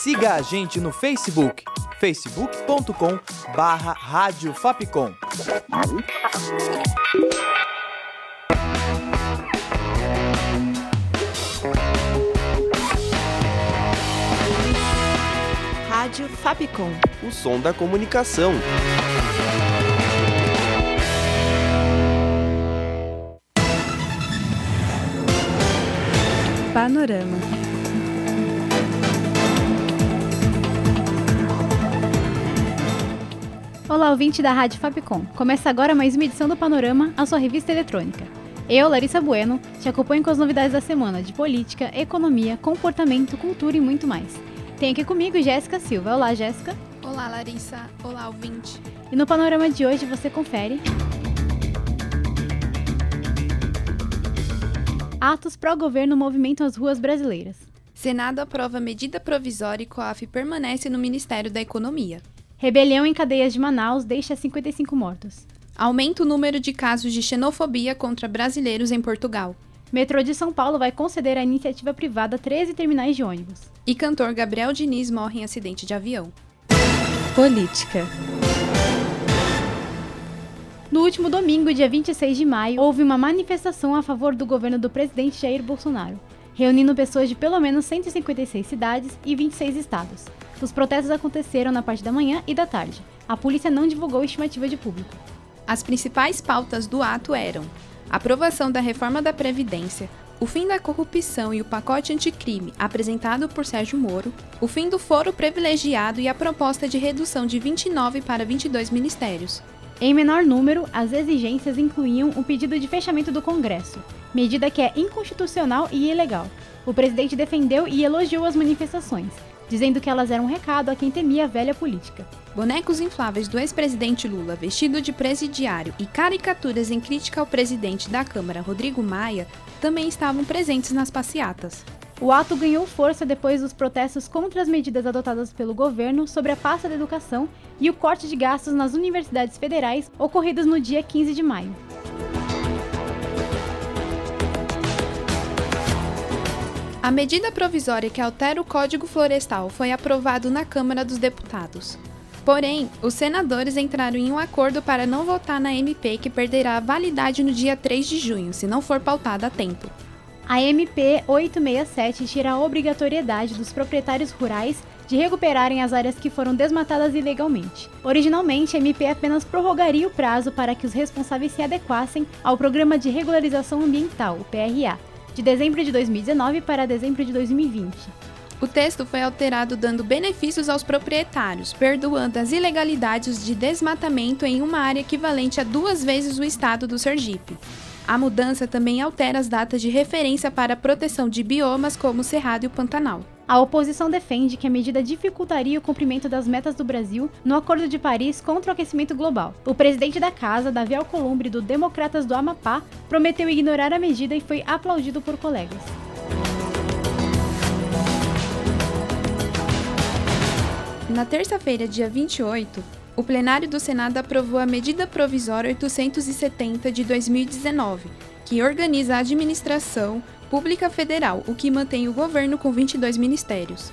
Siga a gente no Facebook, facebook.com barra Rádio Fapcom. Rádio Fapcom. O som da comunicação. Panorama. Olá, ouvinte da Rádio Fapcom. Começa agora mais uma edição do Panorama, a sua revista eletrônica. Eu, Larissa Bueno, te acompanho com as novidades da semana de política, economia, comportamento, cultura e muito mais. Tem aqui comigo Jéssica Silva. Olá, Jéssica. Olá, Larissa. Olá, ouvinte. E no panorama de hoje você confere. Atos pró-governo movimentam as ruas brasileiras. Senado aprova medida provisória e COAF permanece no Ministério da Economia. Rebelião em cadeias de Manaus deixa 55 mortos. Aumenta o número de casos de xenofobia contra brasileiros em Portugal. Metrô de São Paulo vai conceder à iniciativa privada 13 terminais de ônibus. E cantor Gabriel Diniz morre em acidente de avião. Política. No último domingo, dia 26 de maio, houve uma manifestação a favor do governo do presidente Jair Bolsonaro, reunindo pessoas de pelo menos 156 cidades e 26 estados. Os protestos aconteceram na parte da manhã e da tarde. A polícia não divulgou estimativa de público. As principais pautas do ato eram aprovação da reforma da Previdência, o fim da corrupção e o pacote anticrime apresentado por Sérgio Moro, o fim do foro privilegiado e a proposta de redução de 29 para 22 ministérios. Em menor número, as exigências incluíam o pedido de fechamento do Congresso, medida que é inconstitucional e ilegal. O presidente defendeu e elogiou as manifestações, dizendo que elas eram um recado a quem temia a velha política. Bonecos infláveis do ex-presidente Lula vestido de presidiário e caricaturas em crítica ao presidente da Câmara, Rodrigo Maia, também estavam presentes nas passeatas. O ato ganhou força depois dos protestos contra as medidas adotadas pelo governo sobre a pasta da educação e o corte de gastos nas universidades federais ocorridos no dia 15 de maio. A medida provisória que altera o Código Florestal foi aprovado na Câmara dos Deputados. Porém, os senadores entraram em um acordo para não votar na MP que perderá a validade no dia 3 de junho, se não for pautada a tempo. A MP 867 tira a obrigatoriedade dos proprietários rurais de recuperarem as áreas que foram desmatadas ilegalmente. Originalmente, a MP apenas prorrogaria o prazo para que os responsáveis se adequassem ao Programa de Regularização Ambiental, o PRA, de dezembro de 2019 para dezembro de 2020. O texto foi alterado dando benefícios aos proprietários, perdoando as ilegalidades de desmatamento em uma área equivalente a duas vezes o estado do Sergipe. A mudança também altera as datas de referência para a proteção de biomas como o Cerrado e o Pantanal. A oposição defende que a medida dificultaria o cumprimento das metas do Brasil no Acordo de Paris contra o aquecimento global. O presidente da casa, Davi Alcolumbre, do Democratas do Amapá, prometeu ignorar a medida e foi aplaudido por colegas. Na terça-feira, dia 28, o plenário do Senado aprovou a medida provisória 870 de 2019, que organiza a administração pública federal, o que mantém o governo com 22 ministérios.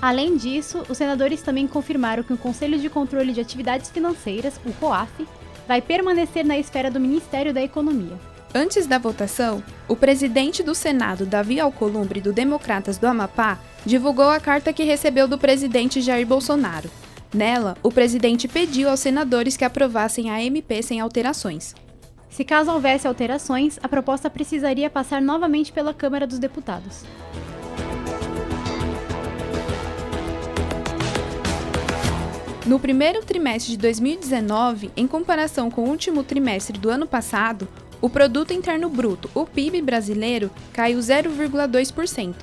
Além disso, os senadores também confirmaram que o Conselho de Controle de Atividades Financeiras, o COAF, vai permanecer na esfera do Ministério da Economia. Antes da votação, o presidente do Senado, Davi Alcolumbre, do Democratas do Amapá, divulgou a carta que recebeu do presidente Jair Bolsonaro. Nela, o presidente pediu aos senadores que aprovassem a MP sem alterações. Se caso houvesse alterações, a proposta precisaria passar novamente pela Câmara dos Deputados. No primeiro trimestre de 2019, em comparação com o último trimestre do ano passado, o Produto Interno Bruto, o PIB brasileiro, caiu 0,2%.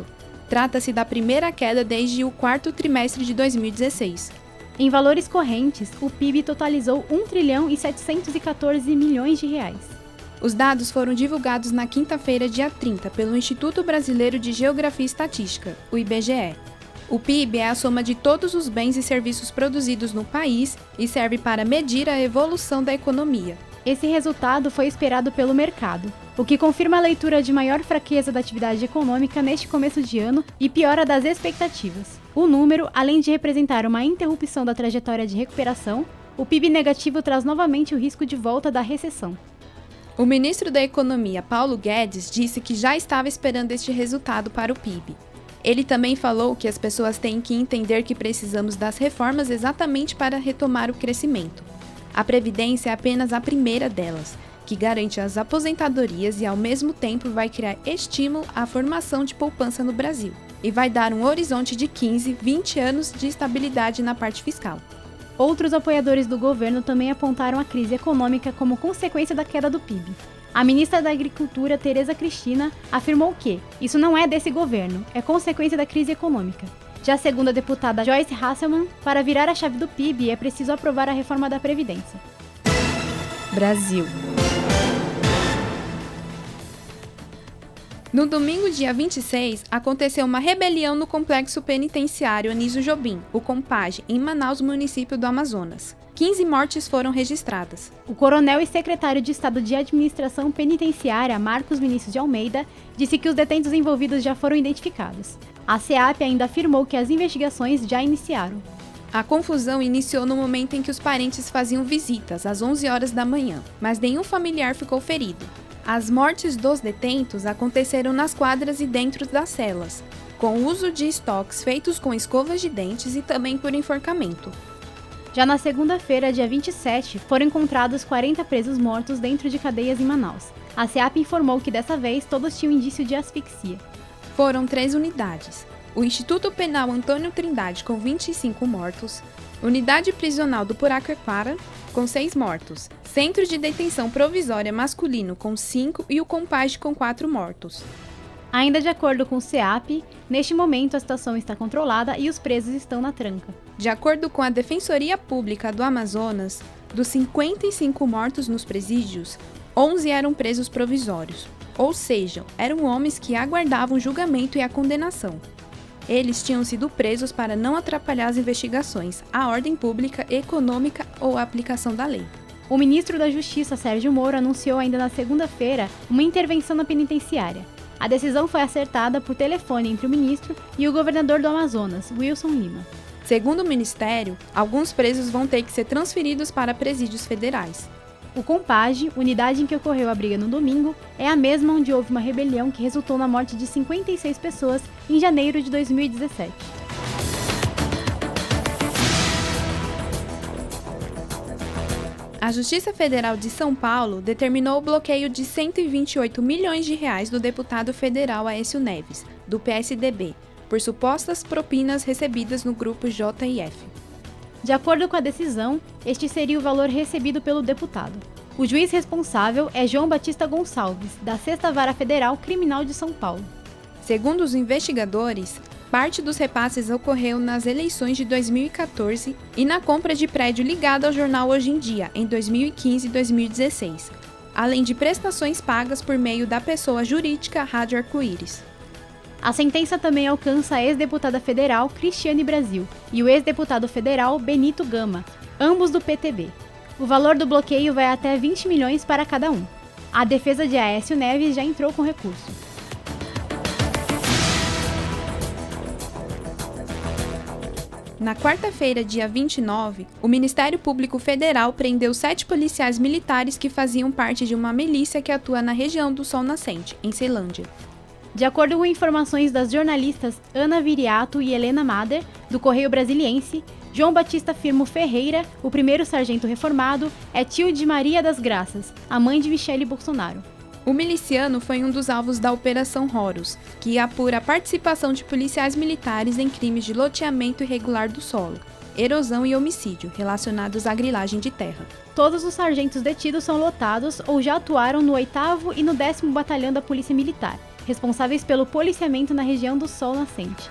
Trata-se da primeira queda desde o quarto trimestre de 2016. Em valores correntes, o PIB totalizou 1 trilhão e 714 milhões de reais. Os dados foram divulgados na quinta-feira, dia 30, pelo Instituto Brasileiro de Geografia e Estatística, o IBGE. O PIB é a soma de todos os bens e serviços produzidos no país e serve para medir a evolução da economia. Esse resultado foi esperado pelo mercado, o que confirma a leitura de maior fraqueza da atividade econômica neste começo de ano e piora das expectativas. O número, além de representar uma interrupção da trajetória de recuperação, o PIB negativo traz novamente o risco de volta da recessão. O ministro da Economia, Paulo Guedes, disse que já estava esperando este resultado para o PIB. Ele também falou que as pessoas têm que entender que precisamos das reformas exatamente para retomar o crescimento. A Previdência é apenas a primeira delas, que garante as aposentadorias e, ao mesmo tempo, vai criar estímulo à formação de poupança no Brasil e vai dar um horizonte de 15, 20 anos de estabilidade na parte fiscal. Outros apoiadores do governo também apontaram a crise econômica como consequência da queda do PIB. A ministra da Agricultura, Tereza Cristina, afirmou que isso não é desse governo, é consequência da crise econômica. Já segundo a deputada Joyce Hasselman, para virar a chave do PIB é preciso aprovar a reforma da Previdência. Brasil. No domingo, dia 26, aconteceu uma rebelião no complexo penitenciário Anísio Jobim, o Compage, em Manaus, município do Amazonas. 15 mortes foram registradas. O coronel e secretário de Estado de Administração Penitenciária, Marcos Vinícius de Almeida, disse que os detentos envolvidos já foram identificados. A SEAP ainda afirmou que as investigações já iniciaram. A confusão iniciou no momento em que os parentes faziam visitas, às 11 horas da manhã, mas nenhum familiar ficou ferido. As mortes dos detentos aconteceram nas quadras e dentro das celas, com uso de estoques feitos com escovas de dentes e também por enforcamento. Já na segunda-feira, dia 27, foram encontrados 40 presos mortos dentro de cadeias em Manaus. A SEAP informou que dessa vez todos tinham indício de asfixia. Foram três unidades: o Instituto Penal Antônio Trindade, com 25 mortos, Unidade Prisional do Puraquequara, com 6 mortos, Centro de Detenção Provisória Masculino, com 5 e o Compage, com 4 mortos. Ainda de acordo com o CEAP, neste momento a situação está controlada e os presos estão na tranca. De acordo com a Defensoria Pública do Amazonas, dos 55 mortos nos presídios, 11 eram presos provisórios, ou seja, eram homens que aguardavam julgamento e a condenação. Eles tinham sido presos para não atrapalhar as investigações, a ordem pública, econômica ou a aplicação da lei. O ministro da Justiça, Sérgio Moro, anunciou ainda na segunda-feira uma intervenção na penitenciária. A decisão foi acertada por telefone entre o ministro e o governador do Amazonas, Wilson Lima. Segundo o ministério, alguns presos vão ter que ser transferidos para presídios federais. O Compage, unidade em que ocorreu a briga no domingo, é a mesma onde houve uma rebelião que resultou na morte de 56 pessoas em janeiro de 2017. A Justiça Federal de São Paulo determinou o bloqueio de 128 milhões de reais do deputado federal Aécio Neves, do PSDB, por supostas propinas recebidas no grupo JIF. De acordo com a decisão, este seria o valor recebido pelo deputado. O juiz responsável é João Batista Gonçalves, da Sexta Vara Federal Criminal de São Paulo. Segundo os investigadores, parte dos repasses ocorreu nas eleições de 2014 e na compra de prédio ligado ao jornal Hoje em Dia, em 2015 e 2016, além de prestações pagas por meio da pessoa jurídica Rádio Arco-Íris. A sentença também alcança a ex-deputada federal Cristiane Brasil e o ex-deputado federal Benito Gama, ambos do PTB. O valor do bloqueio vai até 20 milhões para cada um. A defesa de Aécio Neves já entrou com recurso. Na quarta-feira, dia 29, o Ministério Público Federal prendeu sete policiais militares que faziam parte de uma milícia que atua na região do Sol Nascente, em Ceilândia. De acordo com informações das jornalistas Ana Viriato e Helena Mader, do Correio Brasiliense, João Batista Firmo Ferreira, o primeiro sargento reformado, é tio de Maria das Graças, a mãe de Michele Bolsonaro. O miliciano foi um dos alvos da Operação Horus, que apura a participação de policiais militares em crimes de loteamento irregular do solo, erosão e homicídio relacionados à grilagem de terra. Todos os sargentos detidos são lotados ou já atuaram no 8 e no 10 Batalhão da Polícia Militar, responsáveis pelo policiamento na região do Sol Nascente.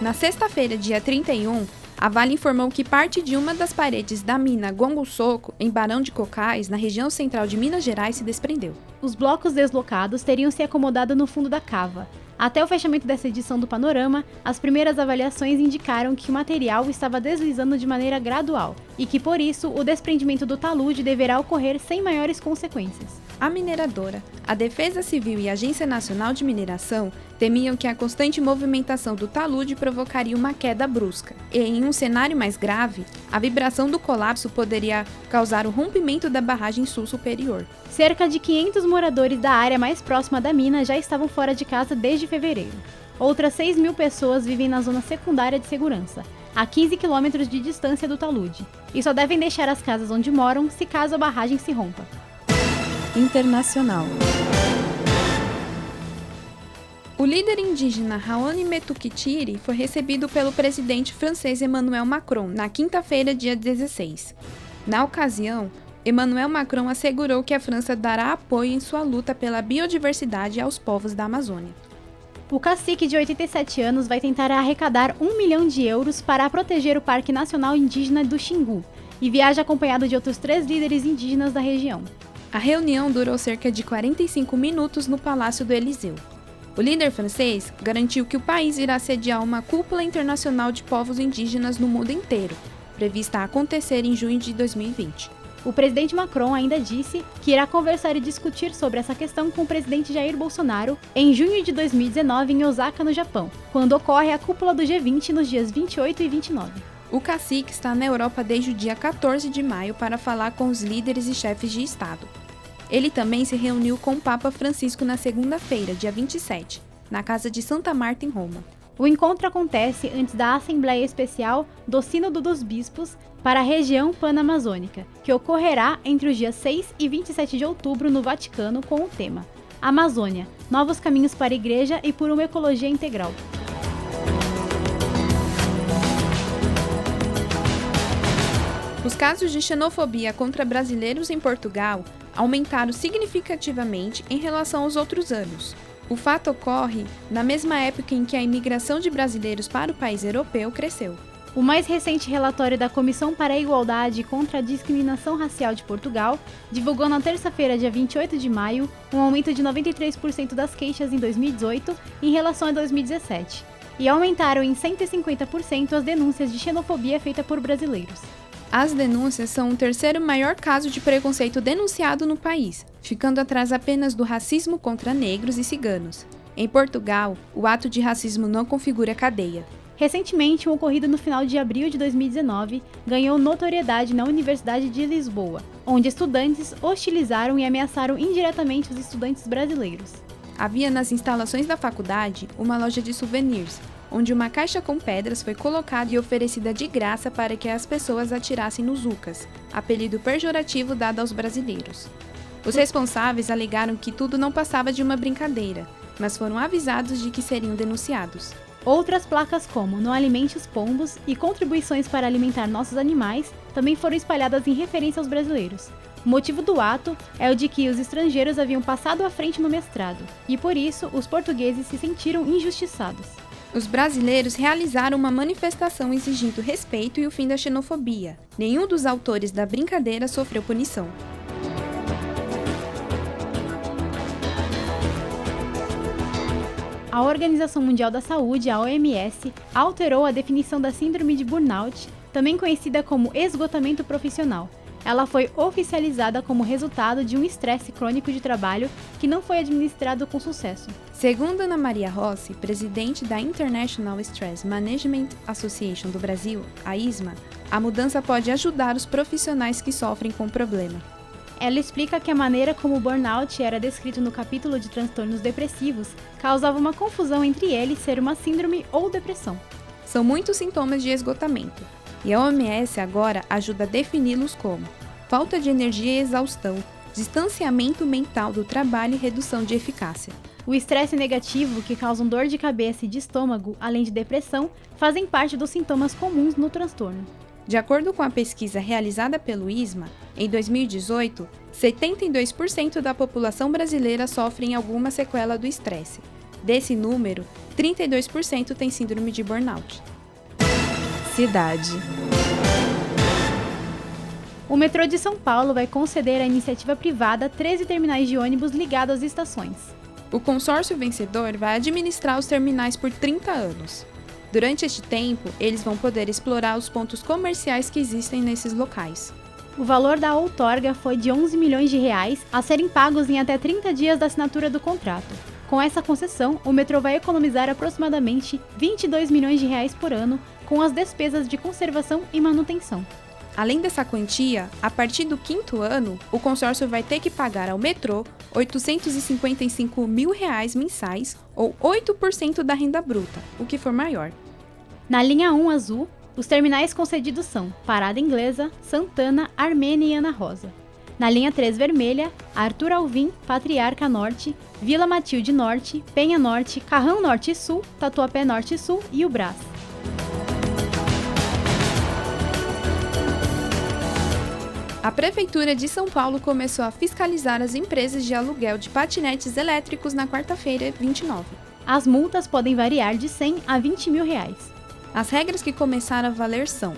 Na sexta-feira, dia 31, a Vale informou que parte de uma das paredes da mina Gongo Soco, em Barão de Cocais, na região central de Minas Gerais, se desprendeu. Os blocos deslocados teriam se acomodado no fundo da cava. Até o fechamento dessa edição do Panorama, as primeiras avaliações indicaram que o material estava deslizando de maneira gradual e que, por isso, o desprendimento do talude deverá ocorrer sem maiores consequências. A mineradora, a Defesa Civil e a Agência Nacional de Mineração temiam que a constante movimentação do talude provocaria uma queda brusca. E, em um cenário mais grave, a vibração do colapso poderia causar o rompimento da barragem sul superior. Cerca de 500 moradores da área mais próxima da mina já estavam fora de casa desde fevereiro. Outras 6 mil pessoas vivem na zona secundária de segurança, a 15 quilômetros de distância do talude, e só devem deixar as casas onde moram se caso a barragem se rompa. Internacional. O líder indígena Raoni Metukitiri foi recebido pelo presidente francês Emmanuel Macron na quinta-feira, dia 16. Na ocasião, Emmanuel Macron assegurou que a França dará apoio em sua luta pela biodiversidade aos povos da Amazônia. O cacique de 87 anos vai tentar arrecadar um milhão de euros para proteger o Parque Nacional Indígena do Xingu e viaja acompanhado de outros três líderes indígenas da região. A reunião durou cerca de 45 minutos no Palácio do Eliseu. O líder francês garantiu que o país irá sediar uma cúpula internacional de povos indígenas no mundo inteiro, prevista a acontecer em junho de 2020. O presidente Macron ainda disse que irá conversar e discutir sobre essa questão com o presidente Jair Bolsonaro em junho de 2019 em Osaka, no Japão, quando ocorre a cúpula do G20 nos dias 28 e 29. O cacique está na Europa desde o dia 14 de maio para falar com os líderes e chefes de Estado. Ele também se reuniu com o Papa Francisco na segunda-feira, dia 27, na Casa de Santa Marta, em Roma. O encontro acontece antes da Assembleia Especial do Sínodo dos Bispos para a região panamazônica, que ocorrerá entre os dias 6 e 27 de outubro no Vaticano com o tema Amazônia, novos caminhos para a igreja e por uma ecologia integral. Os casos de xenofobia contra brasileiros em Portugal aumentaram significativamente em relação aos outros anos. O fato ocorre na mesma época em que a imigração de brasileiros para o país europeu cresceu. O mais recente relatório da Comissão para a Igualdade contra a Discriminação Racial de Portugal divulgou na terça-feira, dia 28 de maio, um aumento de 93% das queixas em 2018 em relação a 2017, e aumentaram em 150% as denúncias de xenofobia feitas por brasileiros. As denúncias são o terceiro maior caso de preconceito denunciado no país, ficando atrás apenas do racismo contra negros e ciganos. Em Portugal, o ato de racismo não configura cadeia. Recentemente, um ocorrido no final de abril de 2019 ganhou notoriedade na Universidade de Lisboa, onde estudantes hostilizaram e ameaçaram indiretamente os estudantes brasileiros. Havia nas instalações da faculdade uma loja de souvenirs, onde uma caixa com pedras foi colocada e oferecida de graça para que as pessoas atirassem nos Ucas, apelido pejorativo dado aos brasileiros. Os responsáveis alegaram que tudo não passava de uma brincadeira, mas foram avisados de que seriam denunciados. Outras placas como Não alimente os pombos e contribuições para alimentar nossos animais também foram espalhadas em referência aos brasileiros. O motivo do ato é o de que os estrangeiros haviam passado à frente no mestrado, e por isso os portugueses se sentiram injustiçados. Os brasileiros realizaram uma manifestação exigindo respeito e o fim da xenofobia. Nenhum dos autores da brincadeira sofreu punição. A Organização Mundial da Saúde, a OMS, alterou a definição da síndrome de burnout, também conhecida como esgotamento profissional. Ela foi oficializada como resultado de um estresse crônico de trabalho que não foi administrado com sucesso. Segundo Ana Maria Rossi, presidente da International Stress Management Association do Brasil, a ISMA, a mudança pode ajudar os profissionais que sofrem com o problema. Ela explica que a maneira como o burnout era descrito no capítulo de transtornos depressivos causava uma confusão entre ele ser uma síndrome ou depressão. São muitos sintomas de esgotamento, e a OMS agora ajuda a defini-los como falta de energia e exaustão, distanciamento mental do trabalho e redução de eficácia. O estresse negativo, que causam dor de cabeça e de estômago, além de depressão, fazem parte dos sintomas comuns no transtorno. De acordo com a pesquisa realizada pelo ISMA, em 2018, 72% da população brasileira sofre em alguma sequela do estresse. Desse número, 32% tem síndrome de burnout. Cidade. O metrô de São Paulo vai conceder à iniciativa privada 13 terminais de ônibus ligados às estações. O consórcio vencedor vai administrar os terminais por 30 anos. Durante este tempo, eles vão poder explorar os pontos comerciais que existem nesses locais. O valor da outorga foi de 11 milhões de reais a serem pagos em até 30 dias da assinatura do contrato. Com essa concessão, o metrô vai economizar aproximadamente 22 milhões de reais por ano com as despesas de conservação e manutenção. Além dessa quantia, a partir do quinto ano, o consórcio vai ter que pagar ao metrô 855 mil reais mensais ou 8% da renda bruta, o que for maior. Na linha 1 azul, os terminais concedidos são Parada Inglesa, Santana, Armênia e Ana Rosa. Na linha 3 vermelha, Arthur Alvim, Patriarca Norte, Vila Matilde Norte, Penha Norte, Carrão Norte e Sul, Tatuapé Norte e Sul e o Brás. A Prefeitura de São Paulo começou a fiscalizar as empresas de aluguel de patinetes elétricos na quarta-feira, 29. As multas podem variar de 100 a 20 mil reais. As regras que começaram a valer são: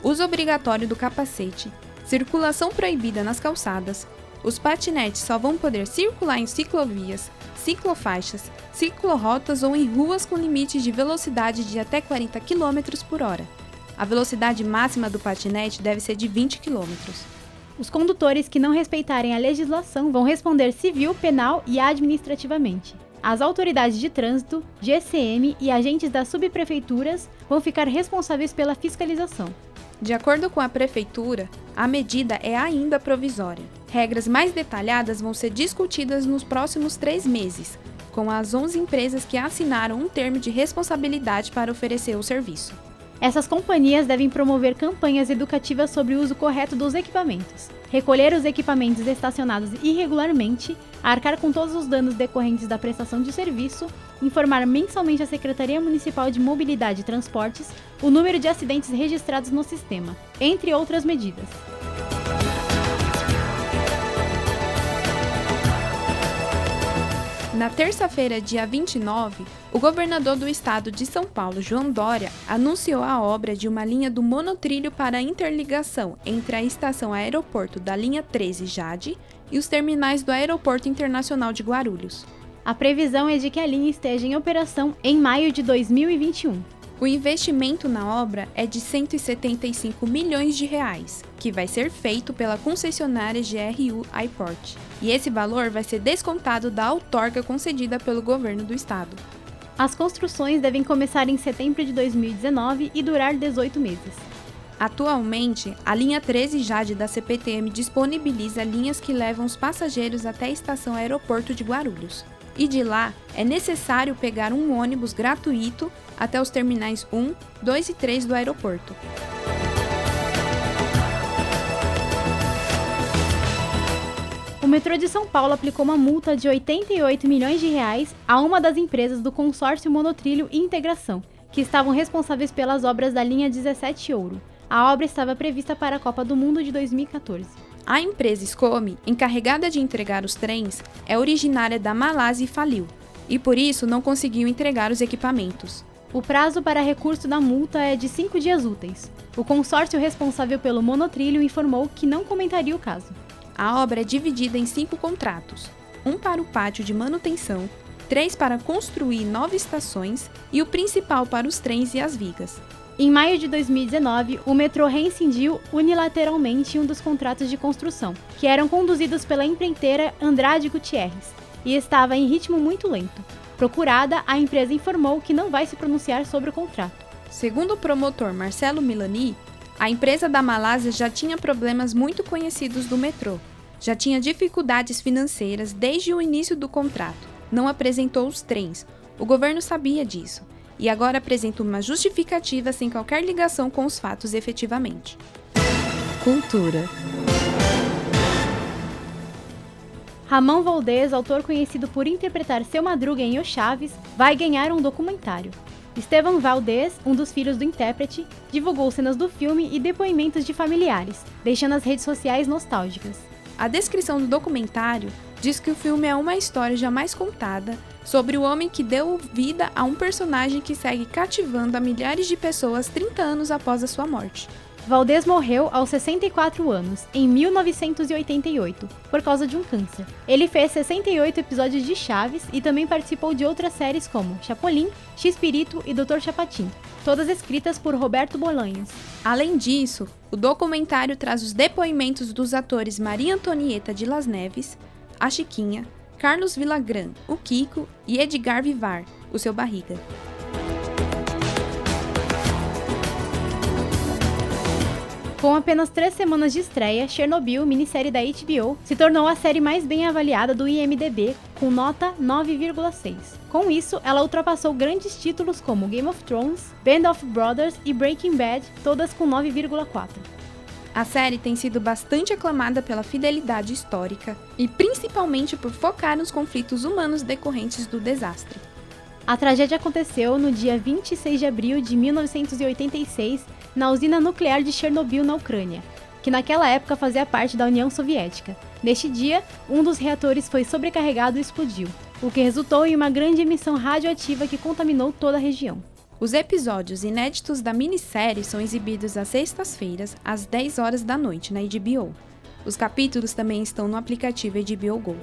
uso obrigatório do capacete, circulação proibida nas calçadas, os patinetes só vão poder circular em ciclovias, ciclofaixas, ciclorotas ou em ruas com limites de velocidade de até 40 km por hora. A velocidade máxima do patinete deve ser de 20 km. Os condutores que não respeitarem a legislação vão responder civil, penal e administrativamente. As autoridades de trânsito, GCM e agentes das subprefeituras vão ficar responsáveis pela fiscalização. De acordo com a prefeitura, a medida é ainda provisória. Regras mais detalhadas vão ser discutidas nos próximos três meses, com as 11 empresas que assinaram um termo de responsabilidade para oferecer o serviço. Essas companhias devem promover campanhas educativas sobre o uso correto dos equipamentos, recolher os equipamentos estacionados irregularmente, arcar com todos os danos decorrentes da prestação de serviço, informar mensalmente à Secretaria Municipal de Mobilidade e Transportes o número de acidentes registrados no sistema, entre outras medidas. Na terça-feira, dia 29, o governador do estado de São Paulo, João Dória, anunciou a obra de uma linha do monotrilho para interligação entre a estação aeroporto da linha 13 Jade e os terminais do Aeroporto Internacional de Guarulhos. A previsão é de que a linha esteja em operação em maio de 2021. O investimento na obra é de 175 milhões de reais, que vai ser feito pela concessionária GRU Airport. E esse valor vai ser descontado da outorga concedida pelo governo do estado. As construções devem começar em setembro de 2019 e durar 18 meses. Atualmente, a linha 13 Jade da CPTM disponibiliza linhas que levam os passageiros até a estação aeroporto de Guarulhos. E de lá, é necessário pegar um ônibus gratuito até os terminais 1, 2 e 3 do aeroporto. O metrô de São Paulo aplicou uma multa de 88 milhões de reais a uma das empresas do consórcio Monotrilho e Integração, que estavam responsáveis pelas obras da linha 17 Ouro. A obra estava prevista para a Copa do Mundo de 2014. A empresa Scome, encarregada de entregar os trens, é originária da Malásia e faliu, e por isso não conseguiu entregar os equipamentos. O prazo para recurso da multa é de cinco dias úteis. O consórcio responsável pelo monotrilho informou que não comentaria o caso. A obra é dividida em cinco contratos: um para o pátio de manutenção, três para construir nove estações e o principal para os trens e as vigas. Em maio de 2019, o metrô reincindiu unilateralmente um dos contratos de construção, que eram conduzidos pela empreiteira Andrade Gutierrez, e estava em ritmo muito lento. Procurada, a empresa informou que não vai se pronunciar sobre o contrato. Segundo o promotor Marcelo Milani, a empresa da Malásia já tinha problemas muito conhecidos do metrô. Já tinha dificuldades financeiras desde o início do contrato. Não apresentou os trens. O governo sabia disso. E agora apresenta uma justificativa sem qualquer ligação com os fatos efetivamente. Cultura. Ramon Valdez, autor conhecido por interpretar seu Madruga em O Chaves, vai ganhar um documentário. Estevam Valdez, um dos filhos do intérprete, divulgou cenas do filme e depoimentos de familiares, deixando as redes sociais nostálgicas. A descrição do documentário diz que o filme é uma história jamais contada sobre o homem que deu vida a um personagem que segue cativando a milhares de pessoas 30 anos após a sua morte. Valdez morreu aos 64 anos, em 1988, por causa de um câncer. Ele fez 68 episódios de Chaves e também participou de outras séries como Chapolin, X-Pirito e Dr. Chapatin, todas escritas por Roberto Bolanhos. Além disso, o documentário traz os depoimentos dos atores Maria Antonieta de Las Neves, a Chiquinha, Carlos Villagrán, o Kiko e Edgar Vivar, o seu barriga. Com apenas três semanas de estreia, Chernobyl, minissérie da HBO, se tornou a série mais bem avaliada do IMDb, com nota 9,6. Com isso, ela ultrapassou grandes títulos como Game of Thrones, Band of Brothers e Breaking Bad, todas com 9,4. A série tem sido bastante aclamada pela fidelidade histórica e principalmente por focar nos conflitos humanos decorrentes do desastre. A tragédia aconteceu no dia 26 de abril de 1986 na usina nuclear de Chernobyl, na Ucrânia, que naquela época fazia parte da União Soviética. Neste dia, um dos reatores foi sobrecarregado e explodiu, o que resultou em uma grande emissão radioativa que contaminou toda a região. Os episódios inéditos da minissérie são exibidos às sextas-feiras, às 10 horas da noite, na HBO. Os capítulos também estão no aplicativo HBO Go.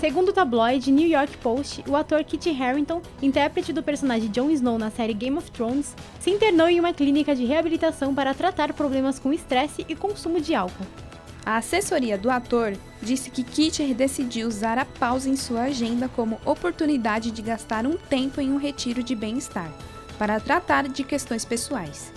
Segundo o tabloide New York Post, o ator Kit Harington, intérprete do personagem Jon Snow na série Game of Thrones, se internou em uma clínica de reabilitação para tratar problemas com estresse e consumo de álcool. A assessoria do ator disse que Kit decidiu usar a pausa em sua agenda como oportunidade de gastar um tempo em um retiro de bem-estar, para tratar de questões pessoais.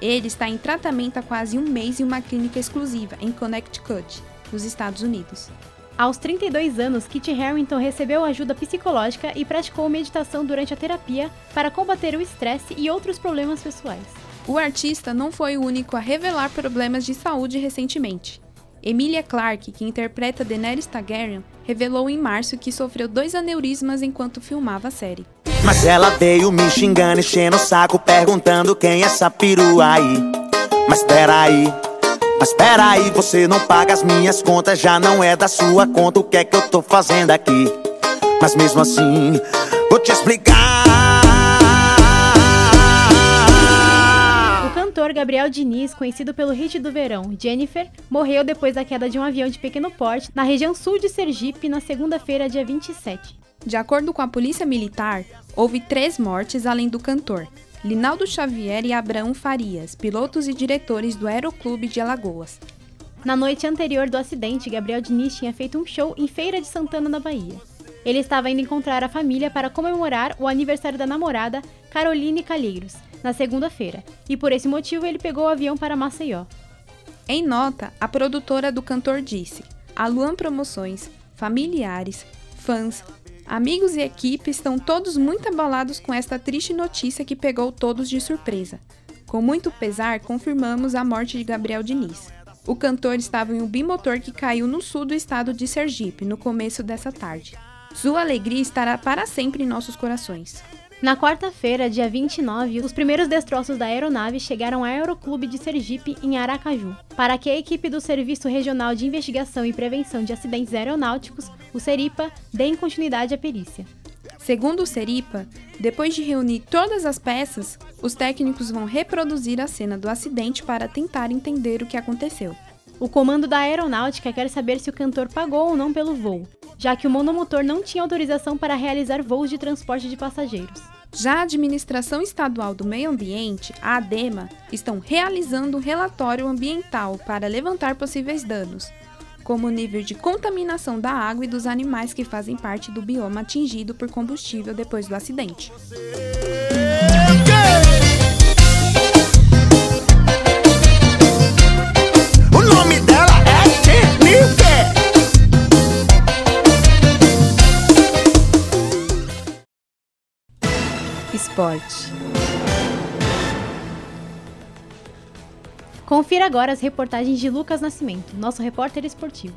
Ele está em tratamento há quase um mês em uma clínica exclusiva em Connecticut, nos Estados Unidos. Aos 32 anos, Kit Harington recebeu ajuda psicológica e praticou meditação durante a terapia para combater o estresse e outros problemas pessoais. O artista não foi o único a revelar problemas de saúde recentemente. Emilia Clarke, que interpreta Daenerys Targaryen, revelou em março que sofreu dois aneurismas enquanto filmava a série. Mas ela veio me xingando, enchendo o saco, perguntando quem é essa perua aí. Mas peraí, mas peraí, você não paga as minhas contas, já não é da sua conta o que é que eu tô fazendo aqui. Mas mesmo assim, vou te explicar. O cantor Gabriel Diniz, conhecido pelo hit do verão, Jennifer, morreu depois da queda de um avião de pequeno porte na região sul de Sergipe na segunda-feira, dia 27. De acordo com a polícia militar, houve três mortes além do cantor, Linaldo Xavier e Abraão Farias, pilotos e diretores do Aeroclube de Alagoas. Na noite anterior do acidente, Gabriel Diniz tinha feito um show em Feira de Santana, na Bahia. Ele estava indo encontrar a família para comemorar o aniversário da namorada, Caroline Calheiros, na segunda-feira, e por esse motivo ele pegou o avião para Maceió. Em nota, a produtora do cantor disse: a Luan Promoções, familiares, fãs, Amigos e equipe estão todos muito abalados com esta triste notícia que pegou todos de surpresa. Com muito pesar, confirmamos a morte de Gabriel Diniz. O cantor estava em um bimotor que caiu no sul do estado de Sergipe no começo dessa tarde. Sua alegria estará para sempre em nossos corações. Na quarta-feira, dia 29, os primeiros destroços da aeronave chegaram ao Aeroclube de Sergipe, em Aracaju, para que a equipe do Serviço Regional de Investigação e Prevenção de Acidentes Aeronáuticos, o SERIPA, dê continuidade à perícia. Segundo o Seripa, depois de reunir todas as peças, os técnicos vão reproduzir a cena do acidente para tentar entender o que aconteceu. O comando da aeronáutica quer saber se o cantor pagou ou não pelo voo, já que o monomotor não tinha autorização para realizar voos de transporte de passageiros. Já a Administração Estadual do Meio Ambiente, a ADEMA, estão realizando um relatório ambiental para levantar possíveis danos, como o nível de contaminação da água e dos animais que fazem parte do bioma atingido por combustível depois do acidente. O nome dela é Jennifer. Esporte. Confira agora as reportagens de Lucas Nascimento, nosso repórter esportivo.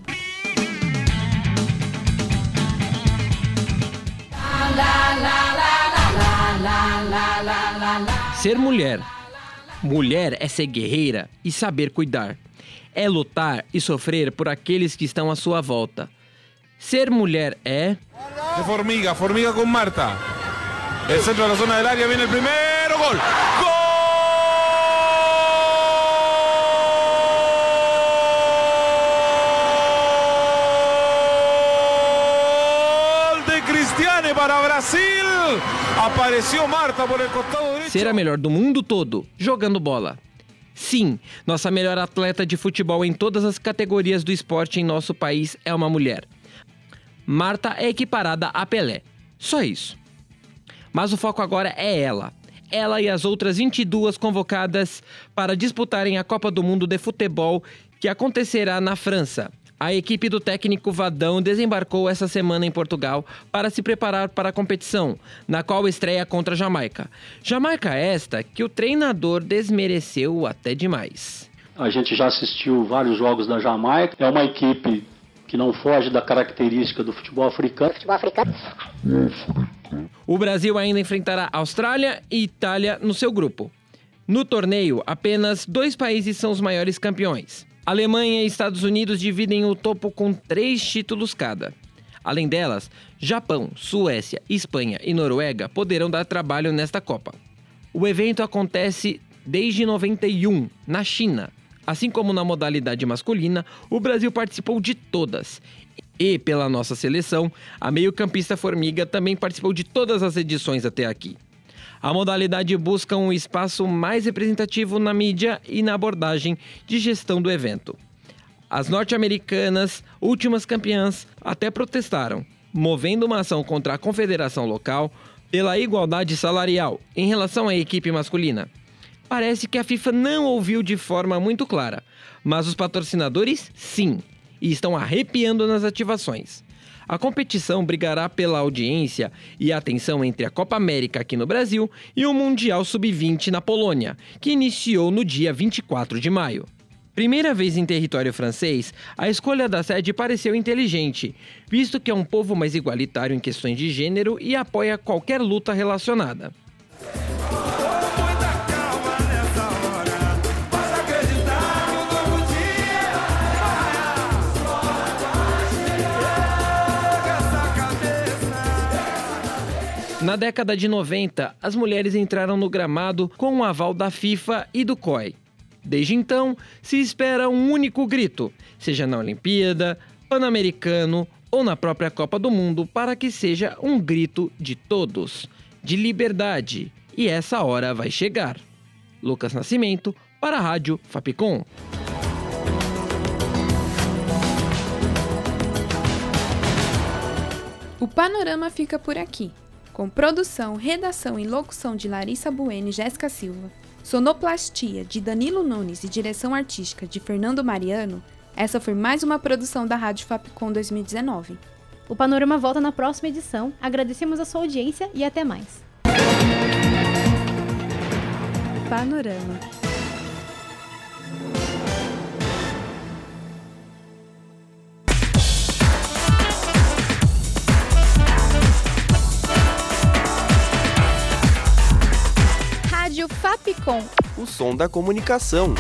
Ser mulher. Mulher é ser guerreira e saber cuidar. É lutar e sofrer por aqueles que estão à sua volta. Ser mulher é De formiga, formiga con Marta. El centro de la zona del área viene el primero. Gol. Gol de Cristiane para Brasil. Apareció Marta por el costado derecho. Ser a melhor do mundo todo, jogando bola. Sim, nossa melhor atleta de futebol em todas as categorias do esporte em nosso país é uma mulher. Marta é equiparada a Pelé. Só isso. Mas o foco agora é ela. Ela e as outras 22 convocadas para disputarem a Copa do Mundo de Futebol que acontecerá na França. A equipe do técnico Vadão desembarcou essa semana em Portugal para se preparar para a competição, na qual estreia contra a Jamaica. Jamaica esta que o treinador desmereceu até demais. A gente já assistiu vários jogos da Jamaica. É uma equipe que não foge da característica do futebol africano. Futebol africano. O Brasil ainda enfrentará Austrália e Itália no seu grupo. No torneio, apenas dois países são os maiores campeões. Alemanha e Estados Unidos dividem o topo com três títulos cada. Além delas, Japão, Suécia, Espanha e Noruega poderão dar trabalho nesta Copa. O evento acontece desde 91, na China. Assim como na modalidade masculina, o Brasil participou de todas. E, pela nossa seleção, a meio-campista Formiga também participou de todas as edições até aqui. A modalidade busca um espaço mais representativo na mídia e na abordagem de gestão do evento. As norte-americanas, últimas campeãs, até protestaram, movendo uma ação contra a confederação local pela igualdade salarial em relação à equipe masculina. Parece que a FIFA não ouviu de forma muito clara, mas os patrocinadores sim, e estão arrepiando nas ativações. A competição brigará pela audiência e atenção entre a Copa América aqui no Brasil e o Mundial Sub-20 na Polônia, que iniciou no dia 24 de maio. Primeira vez em território francês, a escolha da sede pareceu inteligente, visto que é um povo mais igualitário em questões de gênero e apoia qualquer luta relacionada. Na década de 90, as mulheres entraram no gramado com o aval da FIFA e do COI. Desde então, se espera um único grito, seja na Olimpíada, Pan-Americano ou na própria Copa do Mundo, para que seja um grito de todos, de liberdade. E essa hora vai chegar. Lucas Nascimento, para a Rádio Fapcom. O panorama fica por aqui. Com produção, redação e locução de Larissa Bueno e Jéssica Silva, sonoplastia de Danilo Nunes e direção artística de Fernando Mariano, essa foi mais uma produção da Rádio Fapcom 2019. O Panorama volta na próxima edição. Agradecemos a sua audiência e até mais. Panorama. Fapcom. O som da comunicação.